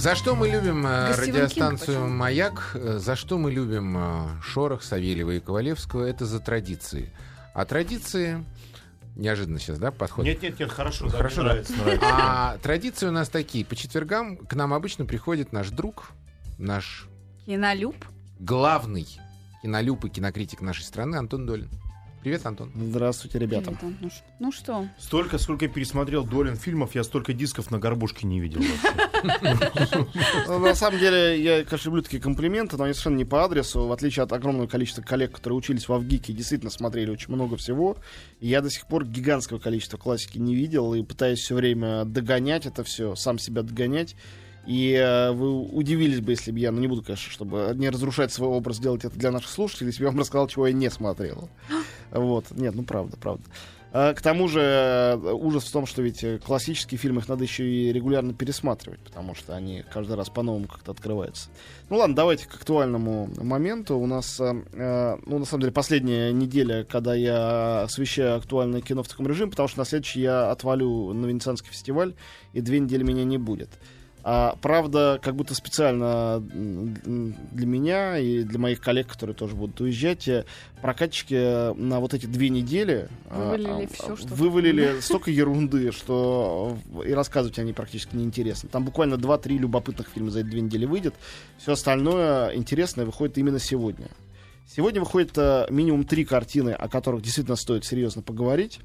За что мы любим э, Гостевым радиостанцию почему? «Маяк», э, за что мы любим э, Шорох, Савельева и Ковалевского, это за традиции. А традиции... Неожиданно сейчас, да, подход? Нет, нет, нет, хорошо, да, Хорошо, мне да. нравится, нравится. А традиции у нас такие. По четвергам к нам обычно приходит наш друг, наш Кинолюб. главный кинолюб и кинокритик нашей страны Антон Долин. Привет, Антон. Здравствуйте, ребята. Привет, Ан- ну Ну что? Столько, сколько я пересмотрел Долин фильмов, я столько дисков на горбушке не видел. Ну, На самом деле, я, конечно, люблю такие комплименты, но они совершенно не по адресу. В отличие от огромного количества коллег, которые учились в Авгике, действительно смотрели очень много всего. Я до сих пор гигантского количества классики не видел и пытаюсь все время догонять это все, сам себя догонять. И э, вы удивились бы, если бы я, ну не буду, конечно, чтобы не разрушать свой образ, делать это для наших слушателей, если бы я вам рассказал, чего я не смотрел. Вот, нет, ну правда, правда. А, К тому же э, ужас в том, что ведь э, классические фильмы их надо еще и регулярно пересматривать, потому что они каждый раз по-новому как-то открываются. Ну ладно, давайте к актуальному моменту. У нас, ну на самом деле, последняя неделя, когда я освещаю актуальное кино в таком режиме, потому что на следующий я отвалю на Венецианский фестиваль, и две недели меня не будет. А, правда, как будто специально для меня и для моих коллег, которые тоже будут уезжать, э, прокатчики на вот эти две недели а, Вывалили а, всё, что вывалили столько ерунды, что и рассказывать они практически неинтересно. Там буквально 2-3 любопытных фильма за эти две недели выйдет. Все остальное интересное выходит именно сегодня. Сегодня выходит э, минимум три картины, о которых действительно стоит серьезно поговорить.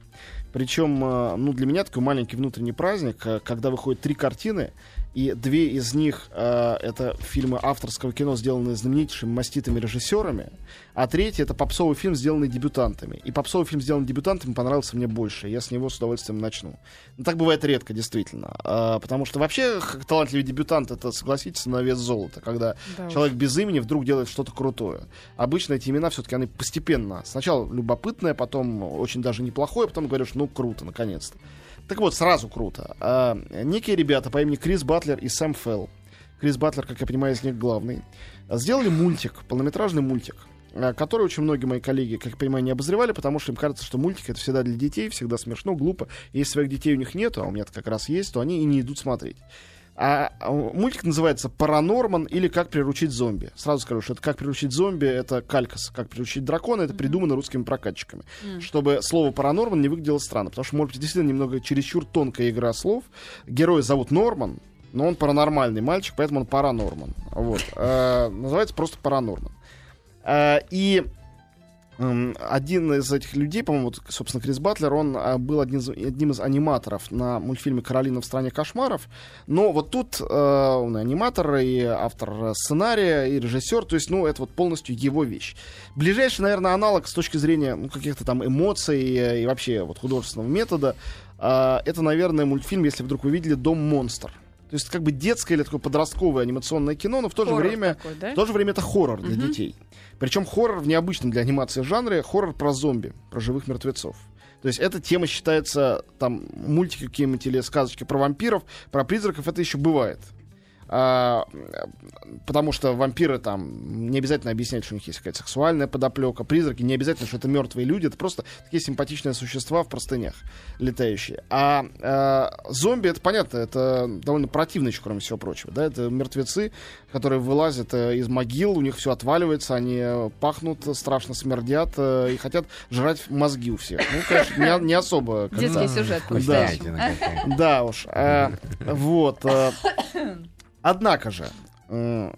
Причем, э, ну, для меня такой маленький внутренний праздник, э, когда выходят три картины, и две из них э, это фильмы авторского кино, сделанные знаменитейшими маститыми режиссерами, а третий это попсовый фильм, сделанный дебютантами. И попсовый фильм, сделанный дебютантами, понравился мне больше. Я с него с удовольствием начну. Но так бывает редко, действительно. А, потому что вообще талантливый дебютант это, согласитесь, на вес золота, когда Да уж. человек без имени вдруг делает что-то крутое. Обычно эти имена все-таки они постепенно. Сначала любопытное, потом очень даже неплохое, потом говоришь, ну круто, наконец-то. Так вот, сразу круто. А, некие ребята по имени Крис Батлер и Сэм Фелл. Крис Батлер, как я понимаю, из них главный. Сделали мультик, полнометражный мультик, а, который очень многие мои коллеги, как я понимаю, не обозревали, потому что им кажется, что мультик это всегда для детей, всегда смешно, глупо. И если своих детей у них нет, а у меня как раз есть, то они и не идут смотреть. А а, мультик называется «Паранорман» или «Как приручить зомби». Сразу скажу, что это «Как приручить зомби» — это калькас. «Как приручить дракона» — это придумано русскими прокатчиками. Чтобы слово «паранорман» не выглядело странно. Потому что, может быть, действительно немного чересчур тонкая игра слов. Героя зовут Норман, но он паранормальный мальчик, поэтому он паранорман. Вот. Э, Называется просто «Паранорман». Э, И один из этих людей, по-моему, вот, собственно, Крис Батлер, он а, был один из, одним из аниматоров на мультфильме «Каролина в стране кошмаров». Но вот тут э, он и аниматор, и автор э, сценария, и режиссер. То есть, ну, это вот полностью его вещь. Ближайший, наверное, аналог с точки зрения ну, каких-то там эмоций э, и вообще вот художественного метода, э, это, наверное, мультфильм, если вдруг вы видели «Дом монстр». То есть, как бы детское или такое подростковое анимационное кино, но в то же время... такой, да? В то же время это хоррор для Мгм. детей. Причем хоррор в необычном для анимации жанре, хоррор про зомби, про живых мертвецов. То есть эта тема считается, там, мультики какие-нибудь или сказочки про вампиров, про призраков, это еще бывает. А, потому что вампиры там не обязательно объяснять, что у них есть какая-то сексуальная подоплека, призраки не обязательно, что это мертвые люди, это просто такие симпатичные существа в простынях летающие. А, а, зомби, это понятно, это довольно противно еще, кроме всего прочего, да, это мертвецы, которые вылазят э, из могил, у них все отваливается, они э, пахнут, страшно смердят э, и хотят жрать мозги у всех. Ну, конечно, не, не особо. как-то. Детский сюжет. Да. Да уж. э, вот. Однако же, э,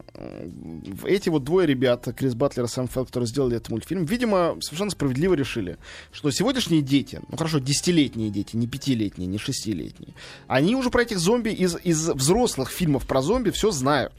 эти вот двое ребят, Крис Батлер и Сэм Фелл, которые сделали этот мультфильм, видимо, совершенно справедливо решили, что сегодняшние дети, ну хорошо, десятилетние дети, не пятилетние, не шестилетние, они уже про этих зомби из, из взрослых фильмов про зомби все знают.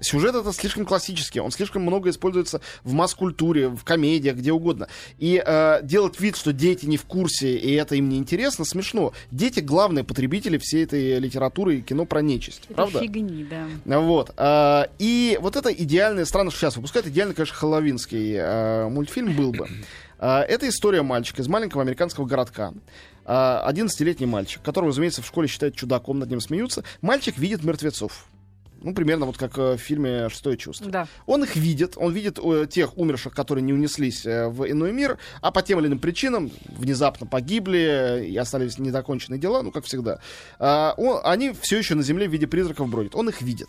Сюжет это слишком классический, он слишком много используется в масс-культуре, в комедиях, где угодно. И э, делать вид, что дети не в курсе и это им не интересно, смешно. Дети главные потребители всей этой литературы и кино про нечисть, Это правда? фигни, да. Вот. а, и вот это идеальный, странно, что сейчас выпускают, идеально, конечно, хэллоуинский а, мультфильм был бы. А, это история мальчика из маленького американского городка. А, 11-летний мальчик, которого, разумеется, в школе считают чудаком, над ним смеются. Мальчик видит мертвецов. Ну, примерно вот как э, в фильме «Шестое чувство». Да. Он их видит, он видит э, тех умерших, которые не унеслись э, в иной мир, а по тем или иным причинам внезапно погибли и остались недоконченные дела, ну, как всегда. А, он- они все еще на Земле в виде призраков бродят. Он их видит.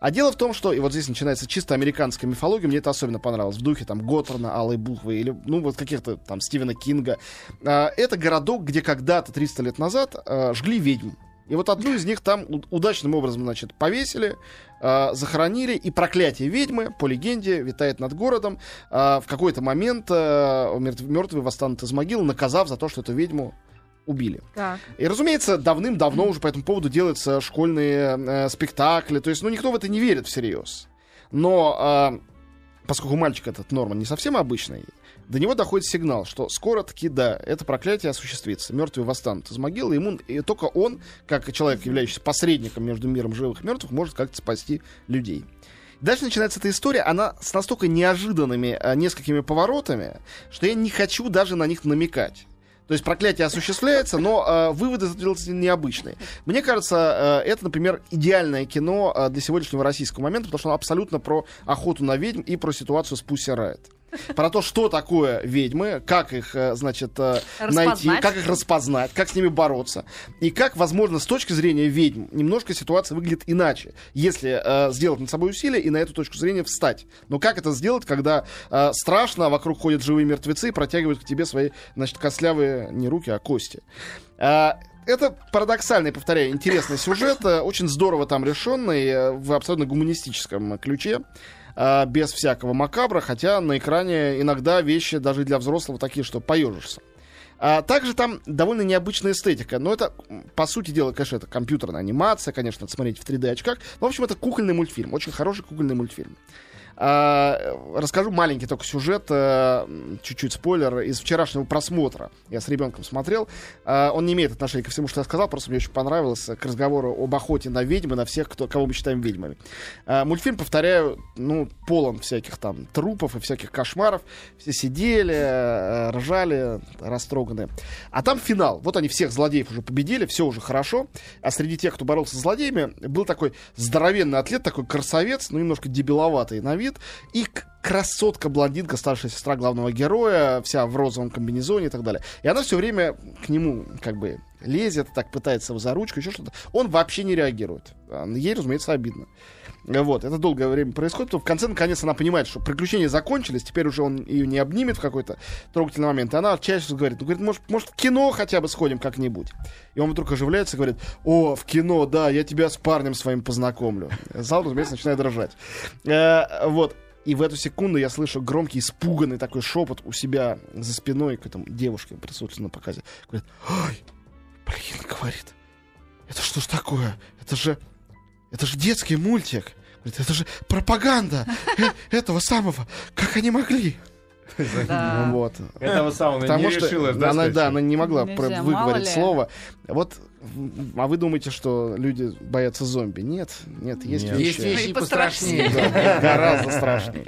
А дело в том, что, и вот здесь начинается чисто американская мифология, мне это особенно понравилось, в духе там Готтерна, Алой Буквы или, ну, вот каких-то там Стивена Кинга. А, это городок, где когда-то 300 лет назад жгли ведьм. И вот одну из них там удачным образом, значит, повесили, а, захоронили, и проклятие ведьмы, по легенде, витает над городом. А, в какой-то момент а, мертв- мертвые восстанут из могил, наказав за то, что эту ведьму убили. Так. И, разумеется, давным-давно уже по этому поводу делаются школьные э, спектакли. То есть, ну, никто в это не верит всерьез. Но а, поскольку мальчик этот Норман не совсем обычный, до него доходит сигнал, что скоро таки, да, это проклятие осуществится. Мертвые восстанут из могилы, ему, и только он, как человек, являющийся посредником между миром живых и мертвых, может как-то спасти людей. Дальше начинается эта история, она с настолько неожиданными а, несколькими поворотами, что я не хочу даже на них намекать. То есть проклятие осуществляется, но э, выводы делаются необычные. Мне кажется, э, это, например, идеальное кино э, для сегодняшнего российского момента, потому что оно абсолютно про охоту на ведьм и про ситуацию с Пусси Райт. Про то, что такое ведьмы, как их, э, значит, э, найти, Распознать. как их распознать, как с ними бороться. И как, возможно, с точки зрения ведьм, немножко ситуация выглядит иначе, если э, сделать над собой усилие и на эту точку зрения встать. Но как это сделать, когда э, страшно, а вокруг ходят живые мертвецы и протягивают к тебе свои, значит, костлявые не руки, а кости. А, это парадоксальный, повторяю, интересный сюжет, э, очень здорово там решенный, э, в абсолютно гуманистическом ключе, э, без всякого макабра, хотя на экране иногда вещи даже для взрослого такие, что поежишься. А также там довольно необычная эстетика. Но это, по сути дела, конечно, это компьютерная анимация, конечно, смотреть в 3D очках. Но, в общем, это кукольный мультфильм, очень хороший кукольный мультфильм. А, расскажу маленький только сюжет, э, чуть-чуть спойлер, из вчерашнего просмотра. Я с ребенком смотрел. А, он не имеет отношения ко всему, что я сказал, просто мне очень понравилось э, к разговору об охоте на ведьмы, на всех, кто, кого мы считаем ведьмами. А, мультфильм, повторяю, ну, полон всяких там трупов и всяких кошмаров. Все сидели, э, ржали, растроганные. А там финал. Вот они всех злодеев уже победили, все уже хорошо. А среди тех, кто боролся с злодеями, был такой здоровенный атлет, такой красавец, ну, немножко дебиловатый на вид. И к- красотка-блондинка, старшая сестра главного героя, вся в розовом комбинезоне и так далее. И она все время к нему как бы лезет, так пытается его за ручку, еще что-то. Он вообще не реагирует. Ей, разумеется, обидно. Вот, это долгое время происходит, то в конце, наконец, она понимает, что приключения закончились, теперь уже он ее не обнимет в какой-то трогательный момент, и она чаще говорит, ну, говорит, может, может, в кино хотя бы сходим как-нибудь. И он вдруг оживляется и говорит, о, в кино, да, я тебя с парнем своим познакомлю. Зал, разумеется, начинает дрожать. Э, вот, и в эту секунду я слышу громкий, испуганный такой шепот у себя за спиной к этому девушке, присутствующей на показе. Говорит, ой, блин, говорит, это что ж такое? Это же, это же детский мультик. Говорит, это же пропаганда э- этого самого. Как они могли? Да. Вот. Этого самого Потому не что решилась, да, она, да, она не могла Нельзя, выговорить слово. Вот, а вы думаете, что люди боятся зомби? Нет, нет, есть Нет. Есть вещи. вещи И и пострашнее. Да, гораздо страшнее.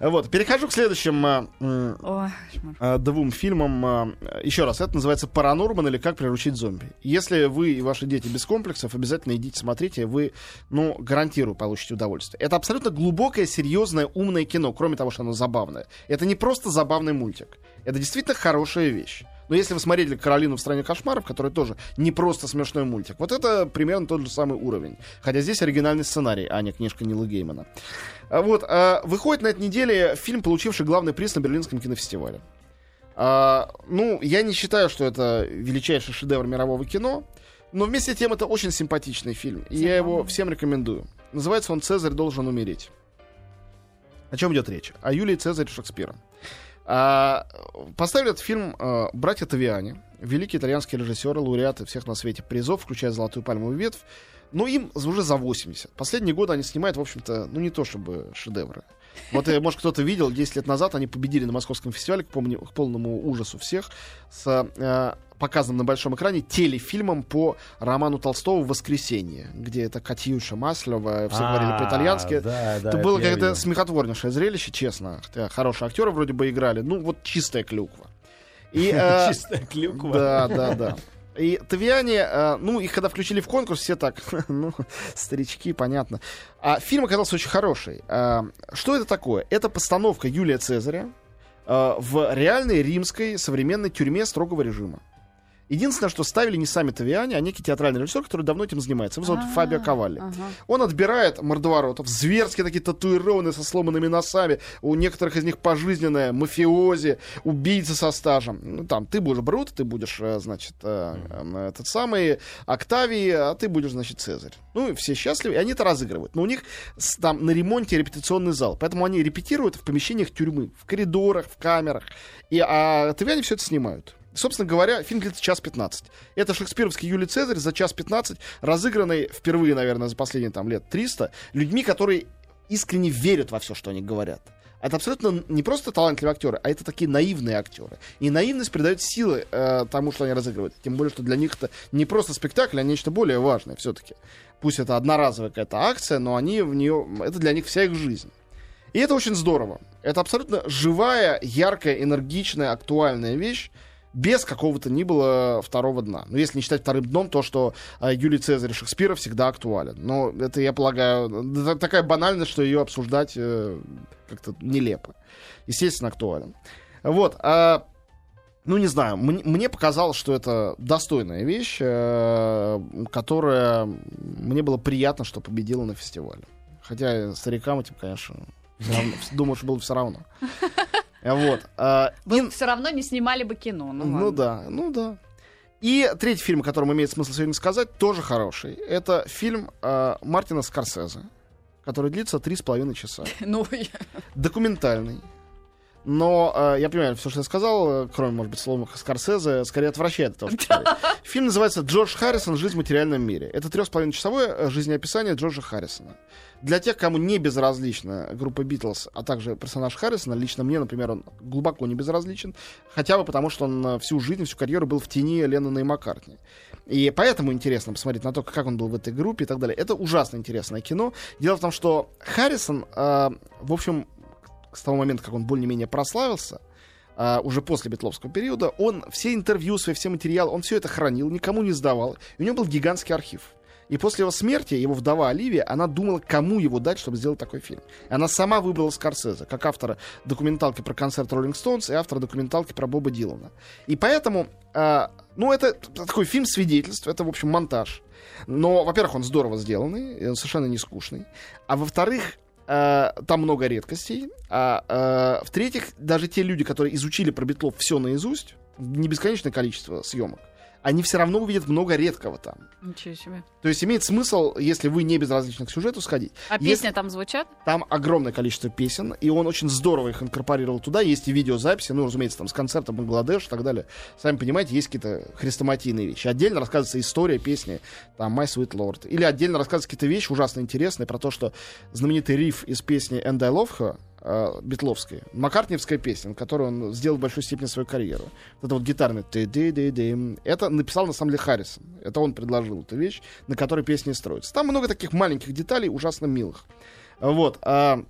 Вот, перехожу к следующим а, Ой, а, двум фильмам. а, Еще раз, это называется «Паранорман» или «Как приручить зомби». Если вы и ваши дети без комплексов, обязательно идите смотрите, вы, ну, гарантирую, получите удовольствие. Это абсолютно глубокое, серьезное, умное кино, кроме того, что оно забавное. Это не просто забавный мультик. Это действительно хорошая вещь. Но если вы смотрели «Каролину в стране кошмаров», который тоже не просто смешной мультик, вот это примерно тот же самый уровень. Хотя здесь оригинальный сценарий, а не книжка Нила Геймана. А Вот, а, выходит на этой неделе фильм, получивший главный приз на Берлинском кинофестивале. А, ну, я не считаю, что это величайший шедевр мирового кино, но вместе с тем это очень симпатичный фильм, и я его всем рекомендую. Называется он «Цезарь должен умереть». О чем идет речь? О Юлии Цезарь Шекспира. А, поставили этот фильм а, братья Тавиани, великие итальянские режиссеры, лауреаты всех на свете призов, включая «Золотую пальмовую ветвь». Но им уже за 80. Последние годы они снимают, в общем-то, ну не то чтобы шедевры. Вот, э, может, кто-то видел, 10 лет назад они победили на московском фестивале, к, помню- к полному ужасу всех, с э, показанным на большом экране телефильмом по роману Толстого «Воскресенье», где это Катюша Маслова, все говорили А, по-итальянски. да, да, это было какое-то видел. смехотворнейшее зрелище, честно. Хотя хорошие актеры вроде бы играли. Ну, вот чистая клюква. И, э, Чистая клюква. да, да, да. И Тавиане, э, ну, их когда включили в конкурс, все так, ну, старички, понятно. А фильм оказался очень хороший. Э, что это такое? Это постановка Юлия Цезаря э, в реальной римской современной тюрьме строгого режима. Единственное, что ставили не сами Тавиане, а некий театральный режиссер, который давно этим занимается. Его зовут А, Фабио Кавалли. ага. Он отбирает мордоворотов, зверские такие татуированные со сломанными носами. У некоторых из них пожизненное мафиози, убийцы со стажем. Ну, там, ты будешь Брут, ты будешь, э, значит, э, э, этот самый Октавий, а ты будешь, значит, Цезарь. Ну, и все счастливы, и они это разыгрывают. Но у них там на ремонте репетиционный зал, поэтому они репетируют в помещениях тюрьмы, в коридорах, в камерах. И, а Тавиане все это снимают. Собственно говоря, фильм длится час 15. Это шекспировский Юлий Цезарь за час 15, разыгранный впервые, наверное, за последние там лет 300, людьми, которые искренне верят во все, что они говорят. Это абсолютно не просто талантливые актеры, а это такие наивные актеры. И наивность придает силы э, тому, что они разыгрывают. Тем более, что для них это не просто спектакль, а нечто более важное все-таки. Пусть это одноразовая какая-то акция, но они в нее, это для них вся их жизнь. И это очень здорово. Это абсолютно живая, яркая, энергичная, актуальная вещь, без какого-то ни было второго дна. Ну, если не считать вторым дном то, что э, Юлий Цезарь Шекспира всегда актуален. Но это, я полагаю, такая банальность, что ее обсуждать э, как-то нелепо. Естественно, актуален. Вот. а, ну, не знаю, мне, мне показалось, что это достойная вещь, э, которая мне было приятно, что победила на фестивале. Хотя старикам этим, конечно, думаю, что было все равно. Вот. а, и- Все равно не снимали бы кино. Ну, ну ладно. да, ну да. И третий фильм, о котором имеет смысл сегодня сказать, тоже хороший. Это фильм э, Мартина Скорсезе, который длится три с половиной часа. Ну, Документальный. Но э, я понимаю, все, что я сказал, кроме, может быть, слова Скорсезе, скорее отвращает от того, что. Фильм называется «Джордж Харрисон. Жизнь в материальном мире». Это трех с половиной часовое жизнеописание Джорджа Харрисона. Для тех, кому не безразлична группа Битлз, а также персонаж Харрисона, лично мне, например, он глубоко не безразличен, хотя бы потому, что он всю жизнь, всю карьеру был в тени Леннона и Маккартни. И поэтому интересно посмотреть на то, как он был в этой группе и так далее. Это ужасно интересное кино. Дело в том, что Харрисон, э, в общем, с того момента, как он более-менее прославился, а, уже после битловского периода, он все интервью свои, все материалы, он все это хранил, никому не сдавал. И у него был гигантский архив. И после его смерти его вдова Оливия, она думала, кому его дать, чтобы сделать такой фильм. И она сама выбрала Скорсезе, как автора документалки про концерт Роллинг Стоунс и автора документалки про Боба Дилана. И поэтому, а, ну, это такой фильм свидетельств, это, в общем, монтаж. Но, во-первых, он здорово сделанный, он совершенно не скучный. А во-вторых, э, там много редкостей. А э, в-третьих, даже те люди, которые изучили про Битлов все наизусть, не бесконечное количество съемок, они все равно увидят много редкого там. Ничего себе. То есть имеет смысл, если вы не безразличны к сюжету, сходить. А Если- песни там звучат? Там огромное количество песен, и он очень здорово их инкорпорировал туда. Есть и видеозаписи, ну, разумеется, там с концерта Бангладеш и так далее. Сами понимаете, есть какие-то хрестоматийные вещи. Отдельно рассказывается история песни, там, My Sweet Lord. Или отдельно рассказываются какие-то вещи ужасно интересные про то, что знаменитый риф из песни And I Love Her, э, битловской, Маккартниевская песня, которую он сделал в большой степени свою карьеру. Вот это вот гитарный ты-ды-ды-дым. Это написал на самом деле Харрисон. Это он предложил эту вещь, на которой песня и строится. Там много таких маленьких деталей, ужасно милых. Вот. а,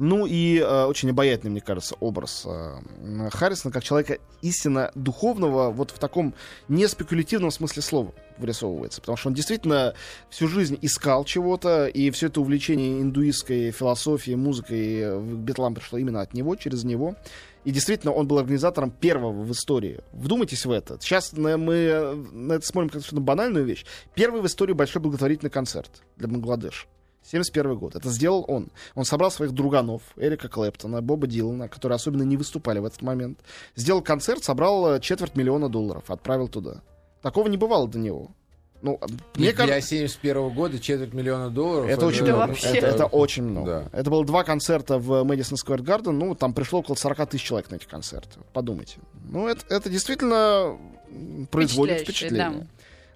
ну и э, очень обаятельный, мне кажется, образ э, Харрисона как человека истинно духовного, вот в таком неспекулятивном смысле слова вырисовывается. Потому что он действительно всю жизнь искал чего-то, и все это увлечение индуистской философией, музыкой э, в Битлам пришло именно от него, через него. И действительно, он был организатором первого в истории. Вдумайтесь в это. Сейчас мы э, на это смотрим как совершенно банальную вещь. Первый в истории большой благотворительный концерт для Бангладеш. 71 год. Это сделал он. Он собрал своих друганов, Эрика Клэптона, Боба Дилана, которые особенно не выступали в этот момент. Сделал концерт, собрал э, четверть миллиона долларов, отправил туда. Такого не бывало до него. Ну, а, Мне для кажется... 71 года четверть миллиона долларов. Это очень Это много. вообще- Это, это очень много. Да. Это было два концерта в Мэдисон Сквер Гарден. Ну, там пришло около 40 тысяч человек на эти концерты. Подумайте. Ну, это, это действительно производит впечатление. да.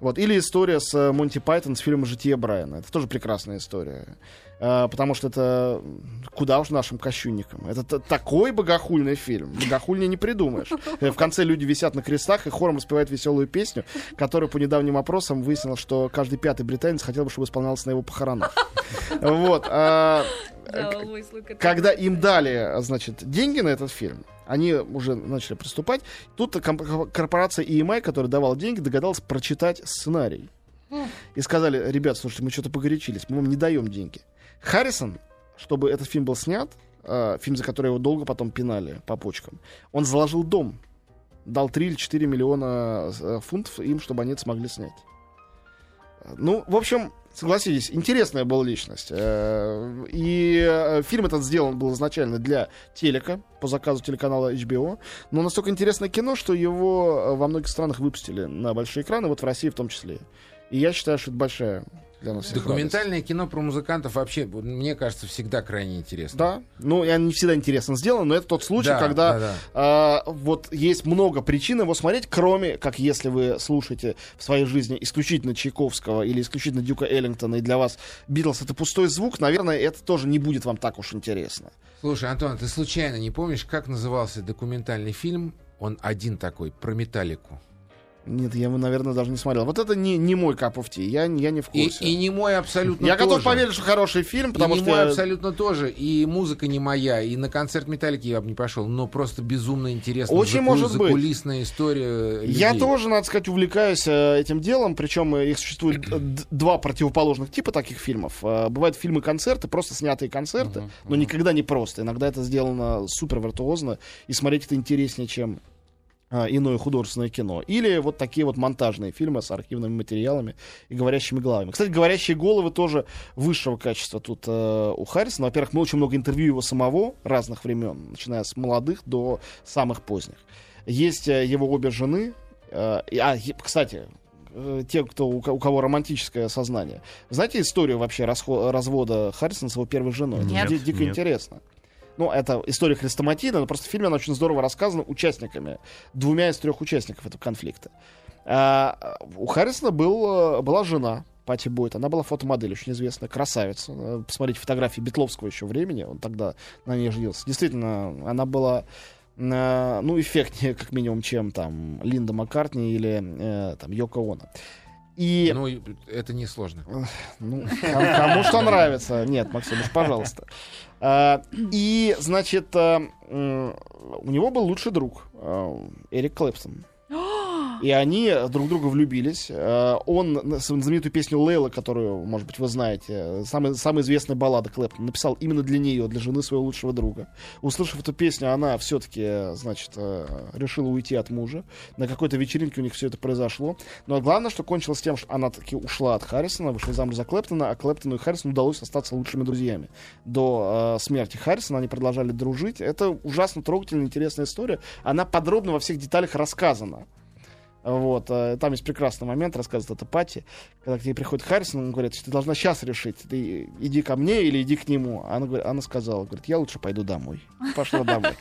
Вот. Или история с э, Монти Пайтон с фильма «Житие Брайана». Это тоже прекрасная история. Э, потому что это куда уж нашим кощунникам. Это такой богохульный фильм. Богохульнее не придумаешь. Э, В конце люди висят на крестах и хором распевают веселую песню, которая по недавним опросам выяснилось, что каждый пятый британец хотел бы, чтобы исполнялась на его похоронах. Вот. а, Лука- когда им дали, значит, деньги на этот фильм, они уже начали приступать. Тут корпорация EMI, которая давала деньги, догадалась прочитать сценарий. И сказали, ребят, слушайте, мы что-то погорячились, мы вам не даем деньги. Харрисон, чтобы этот фильм был снят, э, фильм, за который его долго потом пинали по почкам, он заложил дом. Дал 3 или 4 миллиона э, фунтов им, чтобы они это смогли снять. Ну, в общем, согласитесь, интересная была личность. Э, И э, фильм этот сделан был изначально для телека, по заказу телеканала HBO. Но настолько интересное кино, что его э, во многих странах выпустили на большие экраны, вот в России в том числе. И я считаю, что это большая для нас всех Документальное кино про музыкантов вообще, мне кажется, всегда крайне интересно. Да, ну, и они не всегда интересно сделаны, но это тот случай, Да, когда да, да. а, вот есть много причин его смотреть, кроме, как если вы слушаете в своей жизни исключительно Чайковского или исключительно Дюка Эллингтона, и для вас Битлз это пустой звук, наверное, это тоже не будет вам так уж интересно. Слушай, Антон, ты случайно не помнишь, как назывался документальный фильм? Он один такой, про металлику. Нет, я его, наверное, даже не смотрел. Вот это не, не мой кап я, я не в И, курсе. и не мой абсолютно я тоже. готов поверить, что хороший фильм, И потому не что... мой я- абсолютно тоже, и музыка не моя, и на концерт Металлики я бы не пошел, но просто безумно интересно. Очень может быть. Закулисная история Я людей. тоже, надо сказать, увлекаюсь э, этим делом, причем э, их существует д- два противоположных типа таких фильмов. Э, бывают фильмы-концерты, просто снятые концерты, но никогда не просто. Иногда это сделано супер виртуозно, и смотреть это интереснее, чем иное художественное кино. Или вот такие вот монтажные фильмы с архивными материалами и говорящими головами. Кстати, говорящие головы тоже высшего качества тут э, у Харрисона. Во-первых, мы очень много интервью его самого разных времен, начиная с молодых до самых поздних. Есть э, его обе жены. э, и- а, кстати, э, те, кто, у, ко- у кого романтическое сознание. Знаете историю вообще расхо- развода Харрисона с его первой женой? Это Нет. ди- дико Нет. интересно. Ну, это история хрестоматийна, но просто в фильме она очень здорово рассказана участниками, двумя из трех участников этого конфликта. А, у Харрисона был, была жена, Пати Бойт. Она была фотомодель, очень известная, красавица. Посмотрите фотографии Битловского еще времени, он тогда на ней женился. Действительно, она была э, ну, эффектнее, как минимум, чем там Линда Маккартни или э, там Йоко Оно. И Ну, это несложно. ну, ком- кому что нравится. Нет, Максим, уж пожалуйста. А, И, значит, м, у него был лучший друг, а, Эрик Клэптон. И они друг друга влюбились. А, Он на знаменитую песню Лейла, которую, может быть, вы знаете, самая, самая известная баллада Клэптона, написал именно для нее, для жены своего лучшего друга. Услышав эту песню, она все-таки, значит, э, решила уйти от мужа. На какой-то вечеринке у них все это произошло. Но главное, что кончилось тем, что она таки ушла от Харрисона, вышла замуж за Клэптона, а Клэптону и Харрисону удалось остаться лучшими друзьями. До э, смерти Харрисона они продолжали дружить. Это ужасно трогательная, интересная история. Она подробно во всех деталях рассказана. Вот, э, там есть прекрасный момент, рассказывает это Пати, когда к ней приходит Харрисон, он говорит, что ты должна сейчас решить, ты иди ко мне или иди к нему. Она, говорит, она сказала, говорит, я лучше пойду домой. Пошла домой.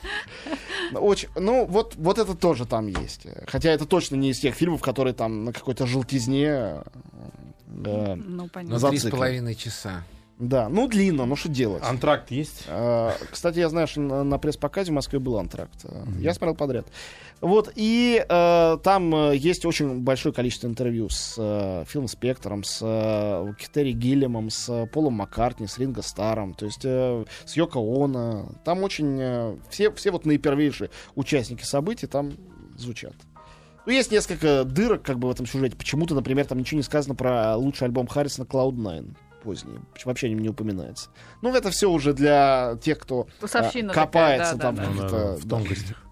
Ну, Очень, ну, вот, вот это тоже там есть. Хотя это точно не из тех фильмов, которые там на какой-то желтизне. э, Ну, Но понятно. За- три с половиной часа. Да, ну длинно, ну что делать. Антракт есть? Э, Кстати, я знаю, что на, на пресс-показе в Москве был антракт. Э, Я смотрел подряд. Вот, и э, там есть очень большое количество интервью с э, Филом Спектором, с э, Терри Гиллемом, с э, Полом Маккартни, с Ринго Старом, то есть э, с Йоко Оно. Там очень... э, все, все вот наипервейшие участники событий там звучат. Ну, есть несколько дырок как бы в этом сюжете. Почему-то, например, там ничего не сказано про лучший альбом Харрисона Cloud9 поздний. Почему Вообще о нем не упоминается. Ну, это все уже для тех, кто а, Тусовщина копается такая, там да, в да, в да. тонкостях.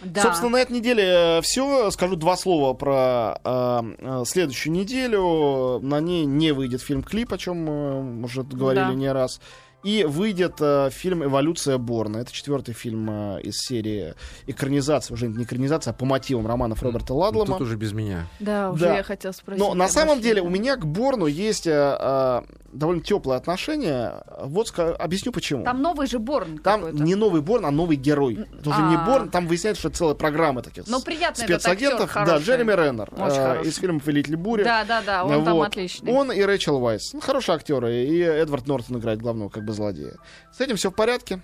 Да. Собственно, на этой неделе все. Скажу два слова про э, э, следующую неделю. На ней не выйдет фильм-клип, о чем мы уже говорили Да. не раз. И выйдет э, фильм «Эволюция Борна». Это четвертый фильм э, из серии экранизации, уже не экранизация, а по мотивам романов Роберта Ладлома. Тут уже без меня. Да, уже Да. я хотела спросить. Но на самом деле у меня к Борну есть э, э, довольно теплое отношение. Вот ска- объясню почему. Там новый же Борн Там какой-то. не новый Борн, а новый герой. Это уже не а. Борн, там выясняется, что целая программа таких Ну, с- приятный этот спецагентов. актер, да. Джереми Реннер э, из фильма «Повелитель бури». Да, да, да, он там Вот. отличный. Он и Рэйчел Вайс. Ну, хорошие актеры. И Эдвард Нортон играет главного как бы злодея. С этим все в порядке.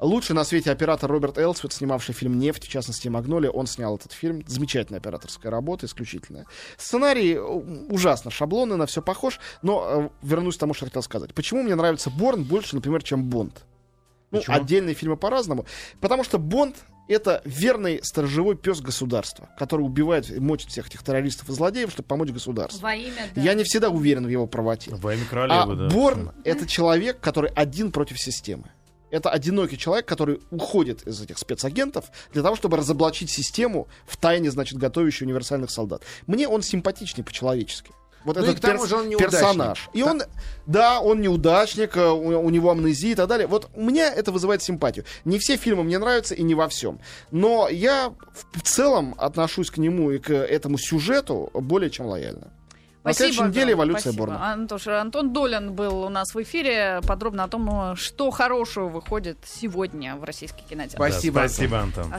Лучший на свете оператор Роберт Элсвит, снимавший фильм «Нефть», в частности «Магнолия», он снял этот фильм. Замечательная операторская работа, исключительная. Сценарий э, ужасно шаблонный, на все похож, но э, вернусь к тому, что хотел сказать. Почему мне нравится Борн больше, например, чем Бонд? Ну, Почему? отдельные фильмы по-разному. Потому что Бонд — это верный сторожевой пес государства, который убивает и мочит всех этих террористов и злодеев, чтобы помочь государству. Во имя, да. Я не всегда уверен в его правоте. Во имя А королевы, да. Борн — это человек, который один против системы. Это одинокий человек, который уходит из этих спецагентов для того, чтобы разоблачить систему в тайне, значит, готовящую универсальных солдат. Мне он симпатичнее по-человечески. Вот Ну и этот к тому перс- же он персонаж. И Так. он, да, он неудачник, э, у, у него амнезия и так далее. Вот у меня это вызывает симпатию. Не все фильмы мне нравятся и не во всем. Но я в целом отношусь к нему и к этому сюжету более чем лояльно. На Спасибо, следующей неделе Антон, эволюция спасибо. Борна. Антоша, Антон Долин был у нас в эфире подробно о том, что хорошего выходит сегодня в российский кинотеатр. Спасибо. Да, спасибо, Антон.